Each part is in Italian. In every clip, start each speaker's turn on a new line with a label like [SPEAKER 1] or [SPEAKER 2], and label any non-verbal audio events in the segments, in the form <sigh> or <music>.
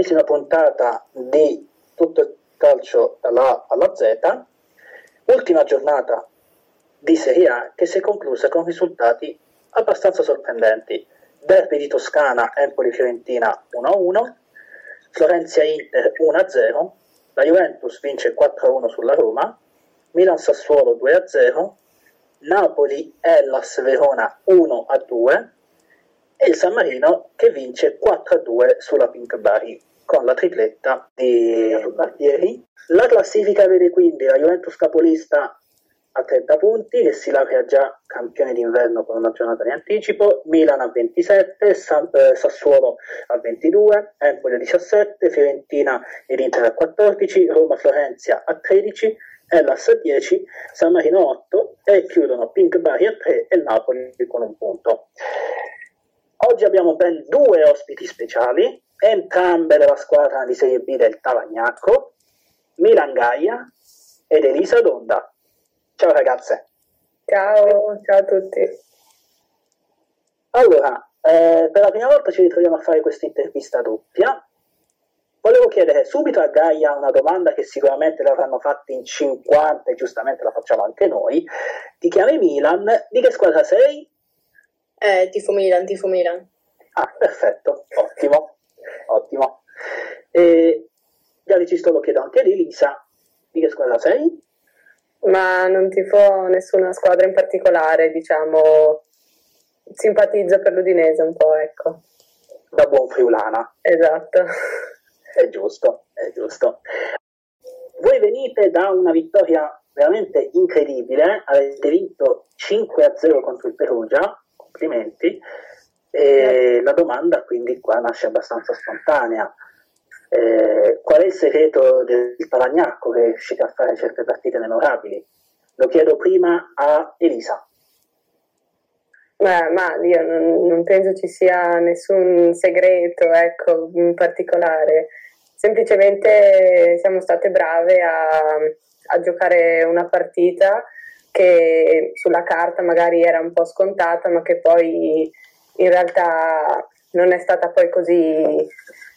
[SPEAKER 1] l'ennesima puntata di tutto il calcio dalla A alla Z, ultima giornata di Serie A che si è conclusa con risultati abbastanza sorprendenti. Derby di Toscana, Empoli-Fiorentina 1-1, Florenzia-Inter 1-0, la Juventus vince 4-1 sulla Roma, Milan-Sassuolo 2-0, Napoli-Hellas Verona 1-2 e il San Marino che vince 4-2 sulla Pink Bari con la tripletta di Barbieri. La classifica vede quindi la Juventus capolista a 30 punti, che si laurea già campione d'inverno con una giornata di anticipo, Milan a 27, San, eh, Sassuolo a 22, Empoli a 17, Fiorentina ed Inter a 14, Roma-Florenzia a 13, Hellas a 10, San Marino 8 e chiudono Pink Bari a 3 e Napoli con un punto. Oggi abbiamo ben due ospiti speciali, entrambe della squadra di Serie B del Tavagnacco, Milan Gaia ed Elisa Donda. Ciao ragazze.
[SPEAKER 2] Ciao, ciao a tutti.
[SPEAKER 1] Allora, eh, per la prima volta ci ritroviamo a fare questa intervista doppia. Volevo chiedere subito a Gaia una domanda che sicuramente l'avranno fatta in 50 e giustamente la facciamo anche noi. Ti chiami Milan, di che squadra sei?
[SPEAKER 2] Eh, tifo Milan, tifo Milan.
[SPEAKER 1] Ah, perfetto, ottimo, ottimo. E già registro lo chiedo anche ad Elisa, di che squadra sei?
[SPEAKER 2] ma non tifo nessuna squadra in particolare, diciamo, simpatizzo per l'Udinese un po', ecco.
[SPEAKER 1] Da buon friulana.
[SPEAKER 2] Esatto.
[SPEAKER 1] È giusto, è giusto. Voi venite da una vittoria veramente incredibile, avete vinto 5-0 contro il Perugia, complimenti, e la domanda quindi qua nasce abbastanza spontanea eh, qual è il segreto del Palagnacco che riuscite a fare certe partite memorabili? Lo chiedo prima a Elisa.
[SPEAKER 2] Beh, ma io non, non, penso ci sia nessun segreto ecco, in particolare, semplicemente siamo state brave a, a giocare una partita che sulla carta magari era un po' scontata, ma che poi in realtà non è stata poi così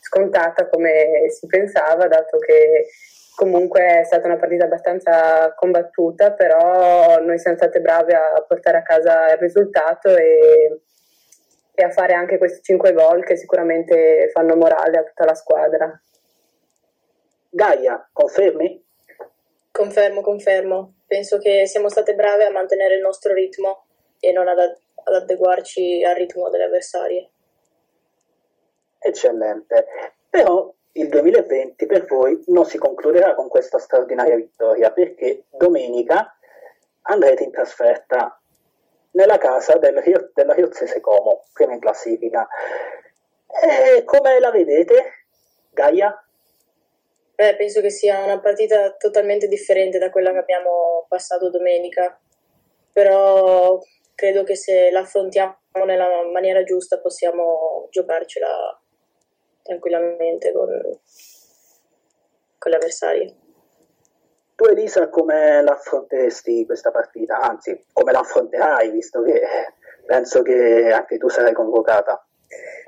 [SPEAKER 2] scontata come si pensava, dato che comunque è stata una partita abbastanza combattuta, però noi siamo state brave a portare a casa il risultato e, e a fare anche questi 5 gol che sicuramente fanno morale a tutta la squadra.
[SPEAKER 1] Gaia, confermi?
[SPEAKER 3] Confermo, confermo. Penso che siamo state brave a mantenere il nostro ritmo e non ad, ad adeguarci al ritmo delle avversarie
[SPEAKER 1] eccellente. Però il 2020 per voi non si concluderà con questa straordinaria vittoria perché domenica andrete in trasferta nella casa del, della Riozzese Como, prima in classifica. E come la vedete, Gaia?
[SPEAKER 3] Eh, penso che sia una partita totalmente differente da quella che abbiamo passato domenica, però credo che se la affrontiamo nella maniera giusta possiamo giocarcela tranquillamente con, con l'avversario.
[SPEAKER 1] Tu Elisa come l'affronteresti questa partita? Anzi, come l'affronterai, visto che penso che anche tu sarai convocata?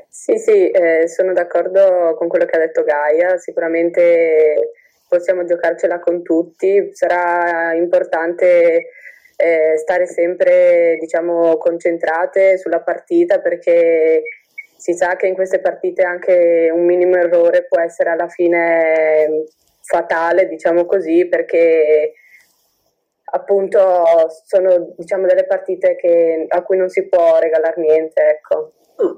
[SPEAKER 2] Sì, sì, eh, sono d'accordo con quello che ha detto Gaia, sicuramente possiamo giocarcela con tutti, sarà importante eh, stare sempre diciamo, concentrate sulla partita perché si sa che in queste partite anche un minimo errore può essere alla fine fatale, diciamo così, perché appunto sono diciamo, delle partite che, a cui non si può regalare niente. Ecco. Mm.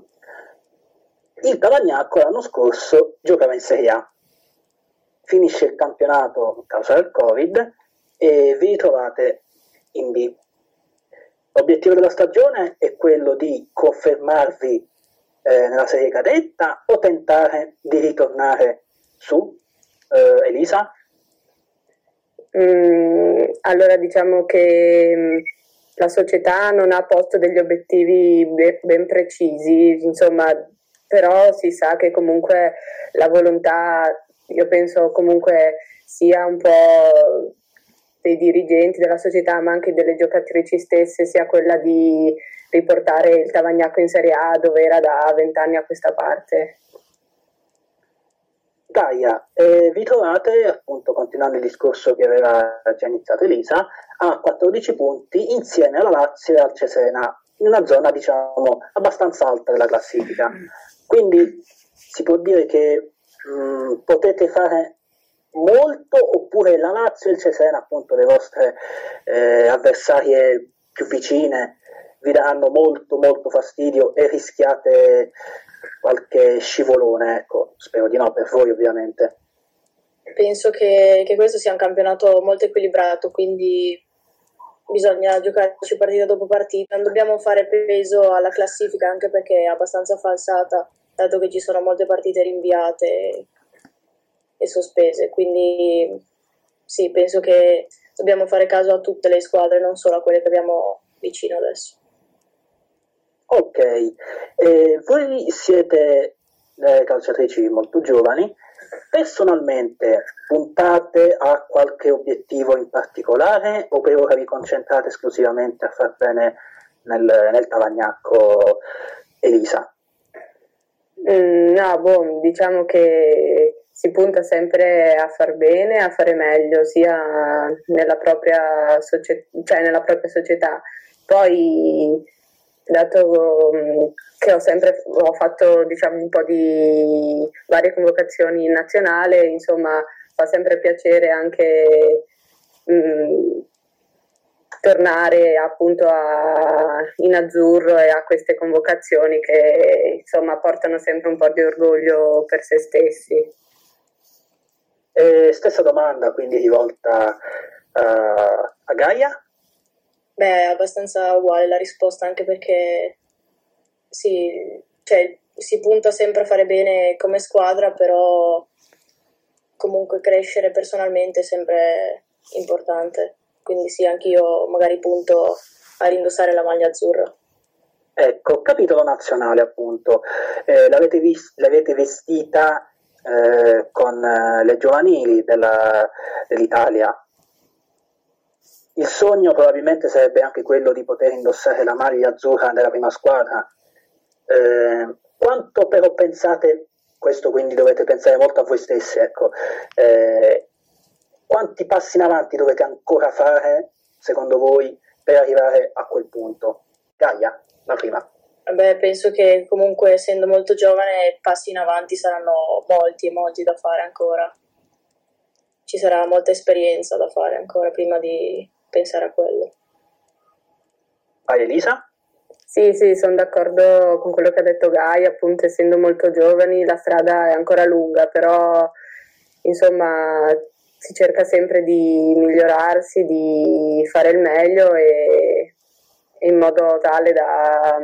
[SPEAKER 1] Il Cavagnacco l'anno scorso giocava in Serie A, finisce il campionato a causa del Covid e vi ritrovate in B. L'obiettivo della stagione è quello di confermarvi eh, nella serie cadetta o tentare di ritornare su, eh, Elisa?
[SPEAKER 2] Mm, allora diciamo che mm, la società non ha posto degli obiettivi ben precisi, insomma, però si sa che comunque la volontà, io penso comunque sia un po' dei dirigenti della società, ma anche delle giocatrici stesse, sia quella di riportare il Tavagnacco in Serie A dove era da vent'anni a questa parte.
[SPEAKER 1] Gaia, eh, vi trovate, appunto, continuando il discorso che aveva già iniziato Elisa, a 14 punti insieme alla Lazio e al Cesena, in una zona, diciamo, abbastanza alta della classifica. Quindi si può dire che mh, mm, potete fare molto oppure la Lazio e il Cesena, appunto, le vostre eh, avversarie più vicine, vi daranno molto molto fastidio e rischiate qualche scivolone, ecco, spero di no per voi ovviamente.
[SPEAKER 3] Penso che, che questo sia un campionato molto equilibrato, quindi bisogna giocarci partita dopo partita, non dobbiamo fare peso alla classifica anche perché è abbastanza falsata, dato che ci sono molte partite rinviate e sospese, quindi sì, penso che dobbiamo fare caso a tutte le squadre, non solo a quelle che abbiamo vicino adesso.
[SPEAKER 1] Ok, eh, voi siete eh, calciatrici molto giovani, personalmente puntate a qualche obiettivo in particolare o per ora vi concentrate esclusivamente a far bene nel, nel Tavagnacco Elisa?
[SPEAKER 2] Mm, no, boh, diciamo che si punta sempre a far bene, a fare meglio, sia nella propria, socie- cioè nella propria società. Poi dato mm, che ho sempre ho fatto diciamo, un po' di varie convocazioni in nazionale, insomma fa sempre piacere anche mh, mm, tornare appunto a, in azzurro e a queste convocazioni che insomma portano sempre un po' di orgoglio per se stessi.
[SPEAKER 1] Eh, stessa domanda quindi rivolta uh, a Gaia.
[SPEAKER 3] Beh, è abbastanza uguale la risposta, anche perché sì, cioè, si punta sempre a fare bene come squadra, però comunque crescere personalmente è sempre importante. Quindi sì, anch'io magari punto a rindossare la maglia azzurra.
[SPEAKER 1] Ecco, capitolo nazionale appunto, eh, l'avete, vis- l'avete, vestita eh, con eh, le giovanili della, dell'Italia il sogno probabilmente sarebbe anche quello di poter indossare la maglia azzurra della prima squadra. Eh, quanto però pensate, questo quindi dovete pensare molto a voi stessi, ecco, eh, quanti passi in avanti dovete ancora fare, secondo voi, per arrivare a quel punto? Gaia, la prima.
[SPEAKER 3] Beh, penso che comunque essendo molto giovane passi in avanti saranno molti e molti da fare ancora. Ci sarà molta esperienza da fare ancora prima di, pensare a quello.
[SPEAKER 1] Vai Elisa?
[SPEAKER 2] Sì, sì, sono d'accordo con quello che ha detto Gai, appunto essendo molto giovani la strada è ancora lunga, però insomma si cerca sempre di migliorarsi, di fare il meglio e, in modo tale da,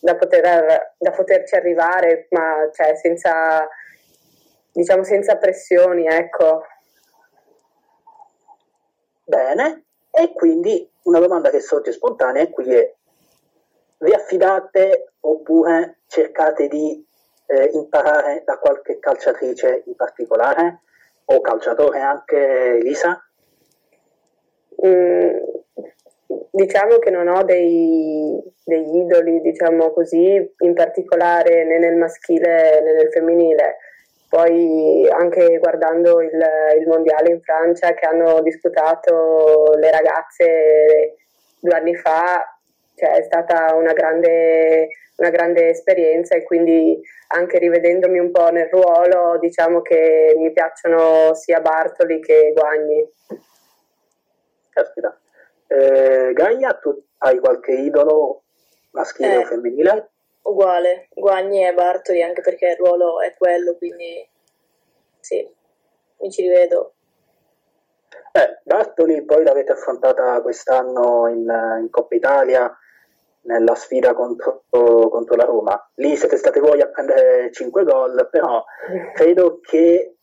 [SPEAKER 2] da, poter, da poterci arrivare, ma cioè, senza, diciamo, senza pressioni, ecco.
[SPEAKER 1] Bene, e quindi una domanda che sorge spontanea qui è, vi affidate oppure cercate di eh, imparare da qualche calciatrice in particolare o calciatore anche Lisa?
[SPEAKER 2] Mm, diciamo che non ho dei, degli idoli, diciamo così, in particolare né nel maschile né nel femminile poi anche guardando il, il, mondiale in Francia che hanno disputato le ragazze due anni fa, cioè è stata una grande, una grande esperienza e quindi anche rivedendomi un po' nel ruolo diciamo che mi piacciono sia Bartoli che Guagni.
[SPEAKER 1] Caspita. Eh, Gaia, tu hai qualche idolo maschile
[SPEAKER 3] eh,
[SPEAKER 1] o femminile?
[SPEAKER 3] uguale, Guagni e Bartoli anche perché il ruolo è quello, quindi sì, mi ci rivedo.
[SPEAKER 1] Eh, Bartoli poi l'avete affrontata quest'anno in, in Coppa Italia nella sfida contro, contro, la Roma. Lì siete state voi a prendere 5 gol, però <laughs> credo che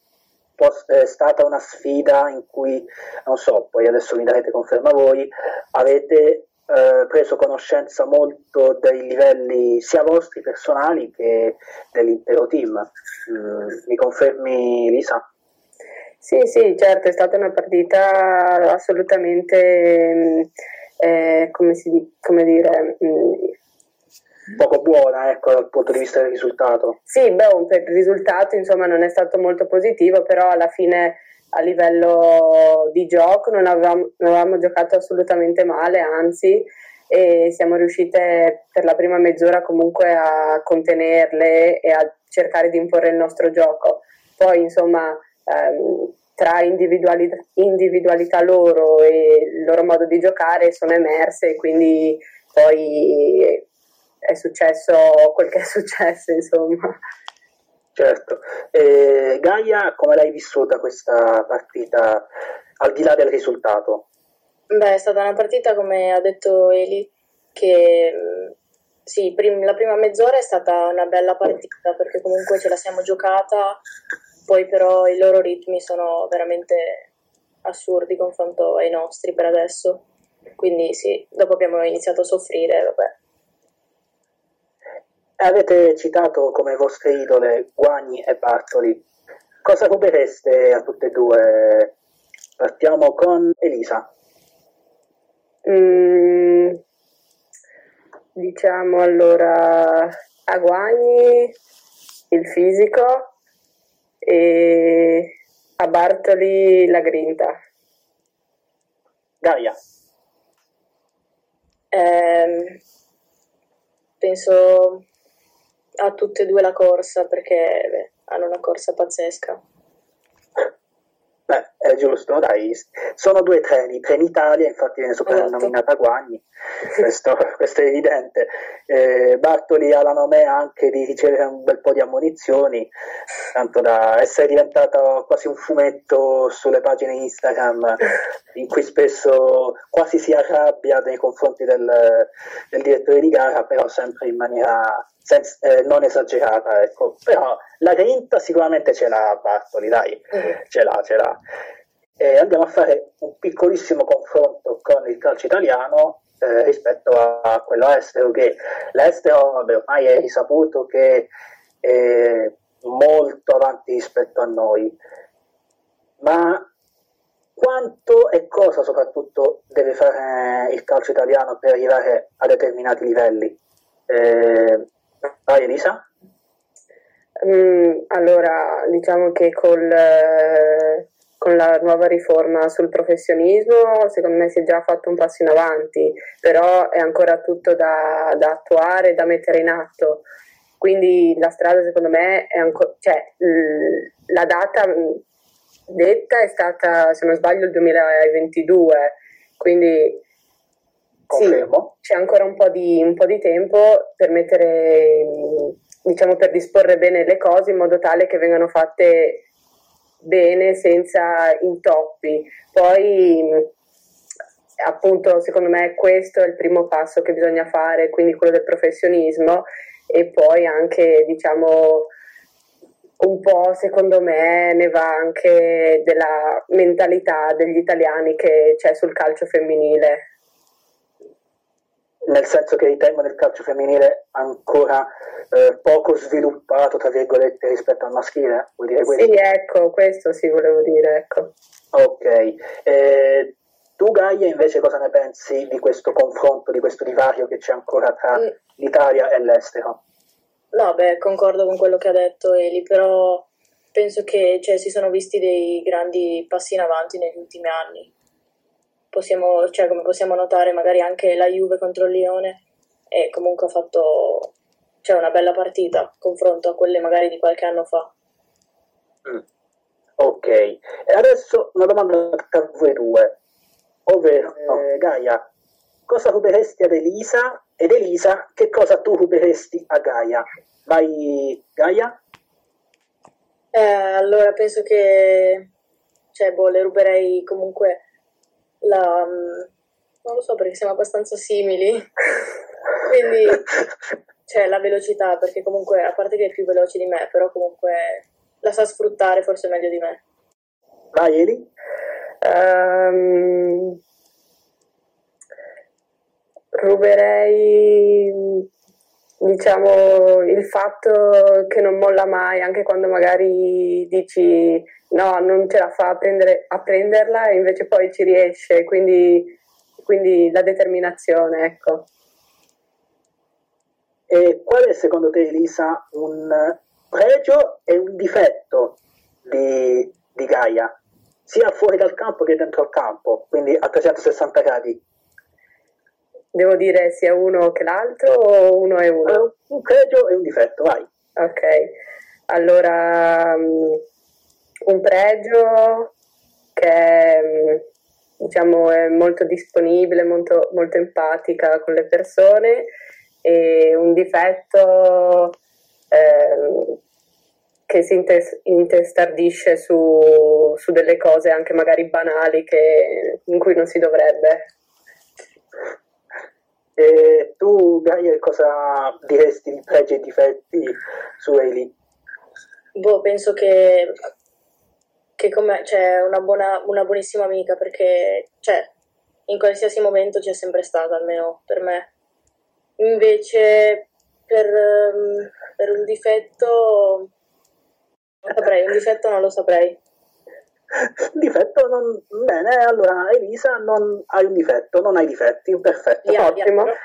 [SPEAKER 1] è stata una sfida in cui, non so, poi adesso mi darete conferma voi, avete eh, preso conoscenza molto dei livelli sia vostri personali che dell'intero team. Mm, mi confermi Lisa?
[SPEAKER 2] Sì, sì, certo, è stata una partita assolutamente, mm, eh, come, si, come dire, mh, mm,
[SPEAKER 1] poco buona ecco, dal punto di vista del risultato.
[SPEAKER 2] Sì, beh, il risultato insomma non è stato molto positivo, però alla fine a livello di gioco non avevamo, non avevamo giocato assolutamente male, anzi e siamo riuscite per la prima mezz'ora comunque a contenerle e a cercare di imporre il nostro gioco. Poi insomma ehm, tra individualità, individualità loro e il loro modo di giocare sono emerse e quindi poi è successo quel che è successo, insomma.
[SPEAKER 1] Certo. E Gaia, come l'hai vissuta questa partita al di là del risultato?
[SPEAKER 3] Beh, è stata una partita, come ha detto Eli, che sì, prim- la prima mezz'ora è stata una bella partita perché comunque ce la siamo giocata, poi però i loro ritmi sono veramente assurdi confronto ai nostri per adesso. Quindi sì, dopo abbiamo iniziato a soffrire, vabbè.
[SPEAKER 1] Avete citato come vostre idole Guagni e Bartoli. Cosa rubereste a tutte e due? Partiamo con Elisa.
[SPEAKER 2] Mm, diciamo allora a Guagni il fisico e a Bartoli la grinta.
[SPEAKER 1] Gaia.
[SPEAKER 3] Eh, penso a tutte e due la corsa perché beh, hanno una corsa pazzesca.
[SPEAKER 1] Beh, è giusto, dai, sono due treni, Trenitalia, infatti viene soprannominata esatto. Guagni, questo, questo, è evidente. Eh, Bartoli ha la nome anche di ricevere un bel po' di ammonizioni, tanto da essere diventato quasi un fumetto sulle pagine Instagram, in cui spesso quasi si arrabbia nei confronti del, del direttore di gara, però sempre in maniera senza, eh, non esagerata, ecco. Però la grinta sicuramente ce l'ha Bartoli, dai, mm. ce l'ha, ce l'ha. E andiamo a fare un piccolissimo confronto con il calcio italiano eh, rispetto a, quello estero, che l'estero vabbè, ormai è risaputo che è molto avanti rispetto a noi, ma quanto e cosa soprattutto deve fare il calcio italiano per arrivare a determinati livelli? Eh, vai Elisa?
[SPEAKER 2] Mm, allora, diciamo che col, eh, con la nuova riforma sul professionismo, secondo me si è già fatto un passo in avanti, però è ancora tutto da, da attuare, da mettere in atto. Quindi la strada, secondo me, è ancora, cioè, la data mm, detta è stata, se non sbaglio, il 2022, quindi sì, c'è ancora un po, di, un po' di tempo per mettere, diciamo, per disporre bene le cose in modo tale che vengano fatte bene senza intoppi. Poi appunto secondo me questo è il primo passo che bisogna fare, quindi quello del professionismo e poi anche diciamo un po' secondo me ne va anche della mentalità degli italiani che c'è sul calcio femminile
[SPEAKER 1] nel senso che ritengono il calcio femminile ancora eh, poco sviluppato, tra virgolette, rispetto al maschile? Vuoi dire questo?
[SPEAKER 2] Sì, ecco, questo sì volevo dire, ecco.
[SPEAKER 1] Ok. Eh, tu Gaia invece cosa ne pensi di questo confronto, di questo divario che c'è ancora tra mm. l'Italia e l'estero?
[SPEAKER 3] No, beh, concordo con quello che ha detto Eli, però penso che cioè, si sono visti dei grandi passi in avanti negli ultimi anni possiamo, cioè, come possiamo notare magari anche la Juve contro il Lione e comunque ha fatto cioè, una bella partita confronto a quelle magari di qualche anno fa.
[SPEAKER 1] Mm. Ok, e adesso una domanda a voi due, ovvero eh, Gaia, cosa ruberesti ad Elisa ed Elisa che cosa tu ruberesti a Gaia? Vai Gaia?
[SPEAKER 3] Eh, allora penso che cioè, boh, le ruberei comunque la... Mm, non lo so perché siamo abbastanza simili, <laughs> quindi c'è la velocità, perché comunque, a parte che è più veloce di me, però comunque la sa sfruttare forse meglio di me.
[SPEAKER 1] Vai Eli?
[SPEAKER 2] Um, ruberei diciamo il fatto che non molla mai anche quando magari dici no non ce la fa a, prendere, a prenderla e invece poi ci riesce quindi, quindi la determinazione ecco
[SPEAKER 1] E qual è secondo te, Elisa, un pregio e un difetto di, di Gaia, sia fuori dal campo che dentro il campo, quindi a 360 gradi?
[SPEAKER 2] Devo dire sia uno che l'altro o uno e uno?
[SPEAKER 1] Uh, un pregio e un difetto, vai.
[SPEAKER 2] Ok, allora um, un pregio che um, diciamo è molto disponibile, molto, molto empatica con le persone e un difetto eh, che si intestardisce su, su, delle cose anche magari banali che, in cui non si dovrebbe.
[SPEAKER 1] E tu, Gaia, cosa diresti di pregi e difetti su Eli?
[SPEAKER 3] Boh, penso che, che c'è cioè, una, buona, una buonissima amica perché cioè, in qualsiasi momento c'è sempre stata, almeno per me. Invece per, um, per un difetto non saprei, un difetto non lo saprei.
[SPEAKER 1] Difetto non... Bene, allora Elisa non hai un difetto, non hai difetti, perfetto.
[SPEAKER 3] Yeah, Ottimo. <laughs>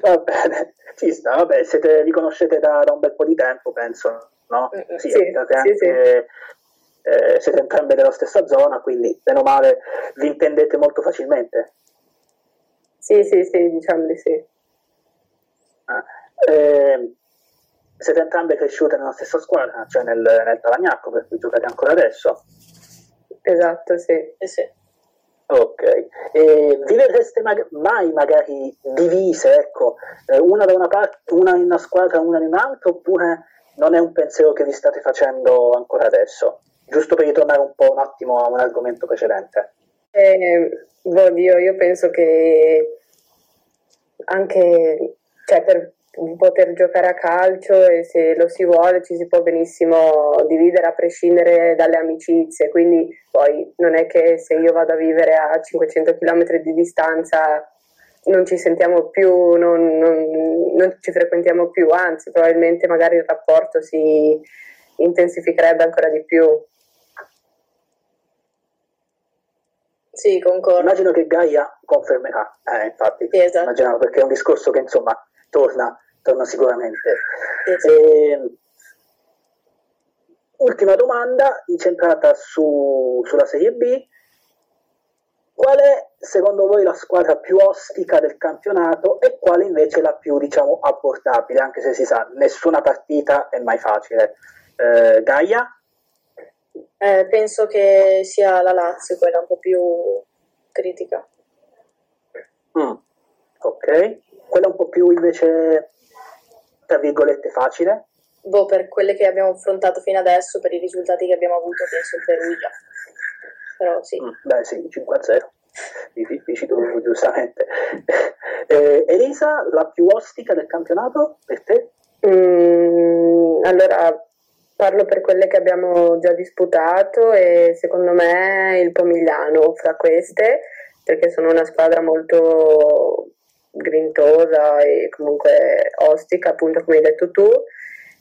[SPEAKER 1] Va bene, ci sta, vabbè, siete, vi conoscete da, da, un bel po' di tempo, penso, no?
[SPEAKER 2] Mm-hmm. Sì, sì, anche, sì,
[SPEAKER 1] eh, siete entrambe della stessa zona, quindi meno male vi intendete molto facilmente.
[SPEAKER 2] Sì, sì, sì, diciamo di sì.
[SPEAKER 1] Ah, eh, siete entrambe cresciute nella stessa squadra, cioè nel, nel Tavagnacco, per cui giocate ancora adesso?
[SPEAKER 2] Esatto, sì.
[SPEAKER 3] Eh sì.
[SPEAKER 1] Ok, e vi vedreste mag- mai magari divise, ecco, eh, una da una parte, una in una squadra, una in un'altra, oppure non è un pensiero che vi state facendo ancora adesso? Giusto per ritornare un po' un attimo a un argomento precedente.
[SPEAKER 2] Eh, oddio, io penso che anche cioè per, poter giocare a calcio e se lo si vuole ci si può benissimo dividere a prescindere dalle amicizie, quindi poi non è che se io vado a vivere a 500 km di distanza non ci sentiamo più, non, non, non ci frequentiamo più, anzi probabilmente magari il rapporto si intensificherebbe ancora di più.
[SPEAKER 3] Sì, concordo.
[SPEAKER 1] Immagino che Gaia confermerà, eh, infatti,
[SPEAKER 3] sì, esatto.
[SPEAKER 1] immaginavo perché è un discorso che insomma torna torna sicuramente. E, ultima domanda incentrata su, sulla Serie B. Qual è secondo voi la squadra più ostica del campionato e quale invece la più diciamo abbordabile? Anche se si sa, nessuna partita è mai facile. Eh, Gaia?
[SPEAKER 3] Eh, penso che sia la Lazio quella un po' più critica.
[SPEAKER 1] Mm, ok, quella un po' più invece tra virgolette facile?
[SPEAKER 3] Boh, per quelle che abbiamo affrontato fino adesso, per i risultati che abbiamo avuto, penso il Perugia. Però sì. Mm,
[SPEAKER 1] beh, sì, 5-0. Dici tu giustamente. <laughs> Eh, Elisa, la più ostica del campionato per te?
[SPEAKER 2] Mm, allora, parlo per quelle che abbiamo già disputato e secondo me il Pomigliano fra queste, perché sono una squadra molto grintosa e comunque ostica, appunto come hai detto tu,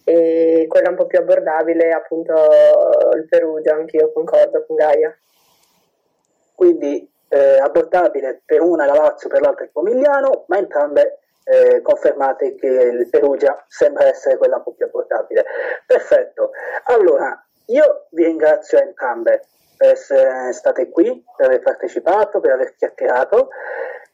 [SPEAKER 2] e quella un po' più abbordabile appunto il Perugia, anch'io concordo con Gaia.
[SPEAKER 1] Quindi eh, abbordabile per una la Lazio, per l'altra il Pomigliano, ma entrambe eh, confermate che il Perugia sembra essere quella un po' più abbordabile. Perfetto, allora io vi ringrazio entrambe per essere state qui, per aver partecipato, per aver chiacchierato.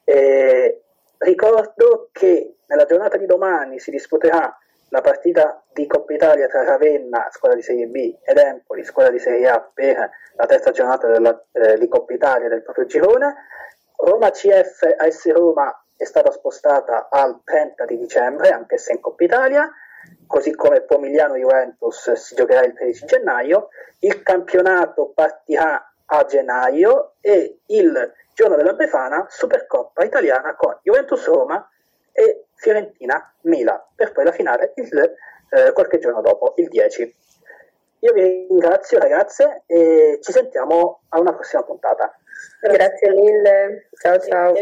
[SPEAKER 1] Eh, Ricordo che nella giornata di domani si disputerà la partita di Coppa Italia tra Ravenna, squadra di Serie B, ed Empoli, squadra di Serie A, per la terza giornata della, eh, di Coppa Italia del proprio girone. Roma CF AS Roma è stata spostata al 30 di dicembre, anche se in Coppa Italia, così come Pomigliano Juventus si giocherà il 13 gennaio. Il campionato partirà a gennaio e il giorno della Befana, Supercoppa italiana con Juventus Roma e Fiorentina Mila, per poi la finale il, eh, qualche giorno dopo, il 10. Io vi ringrazio ragazze e ci sentiamo a una prossima puntata.
[SPEAKER 2] Grazie mille, ciao ciao.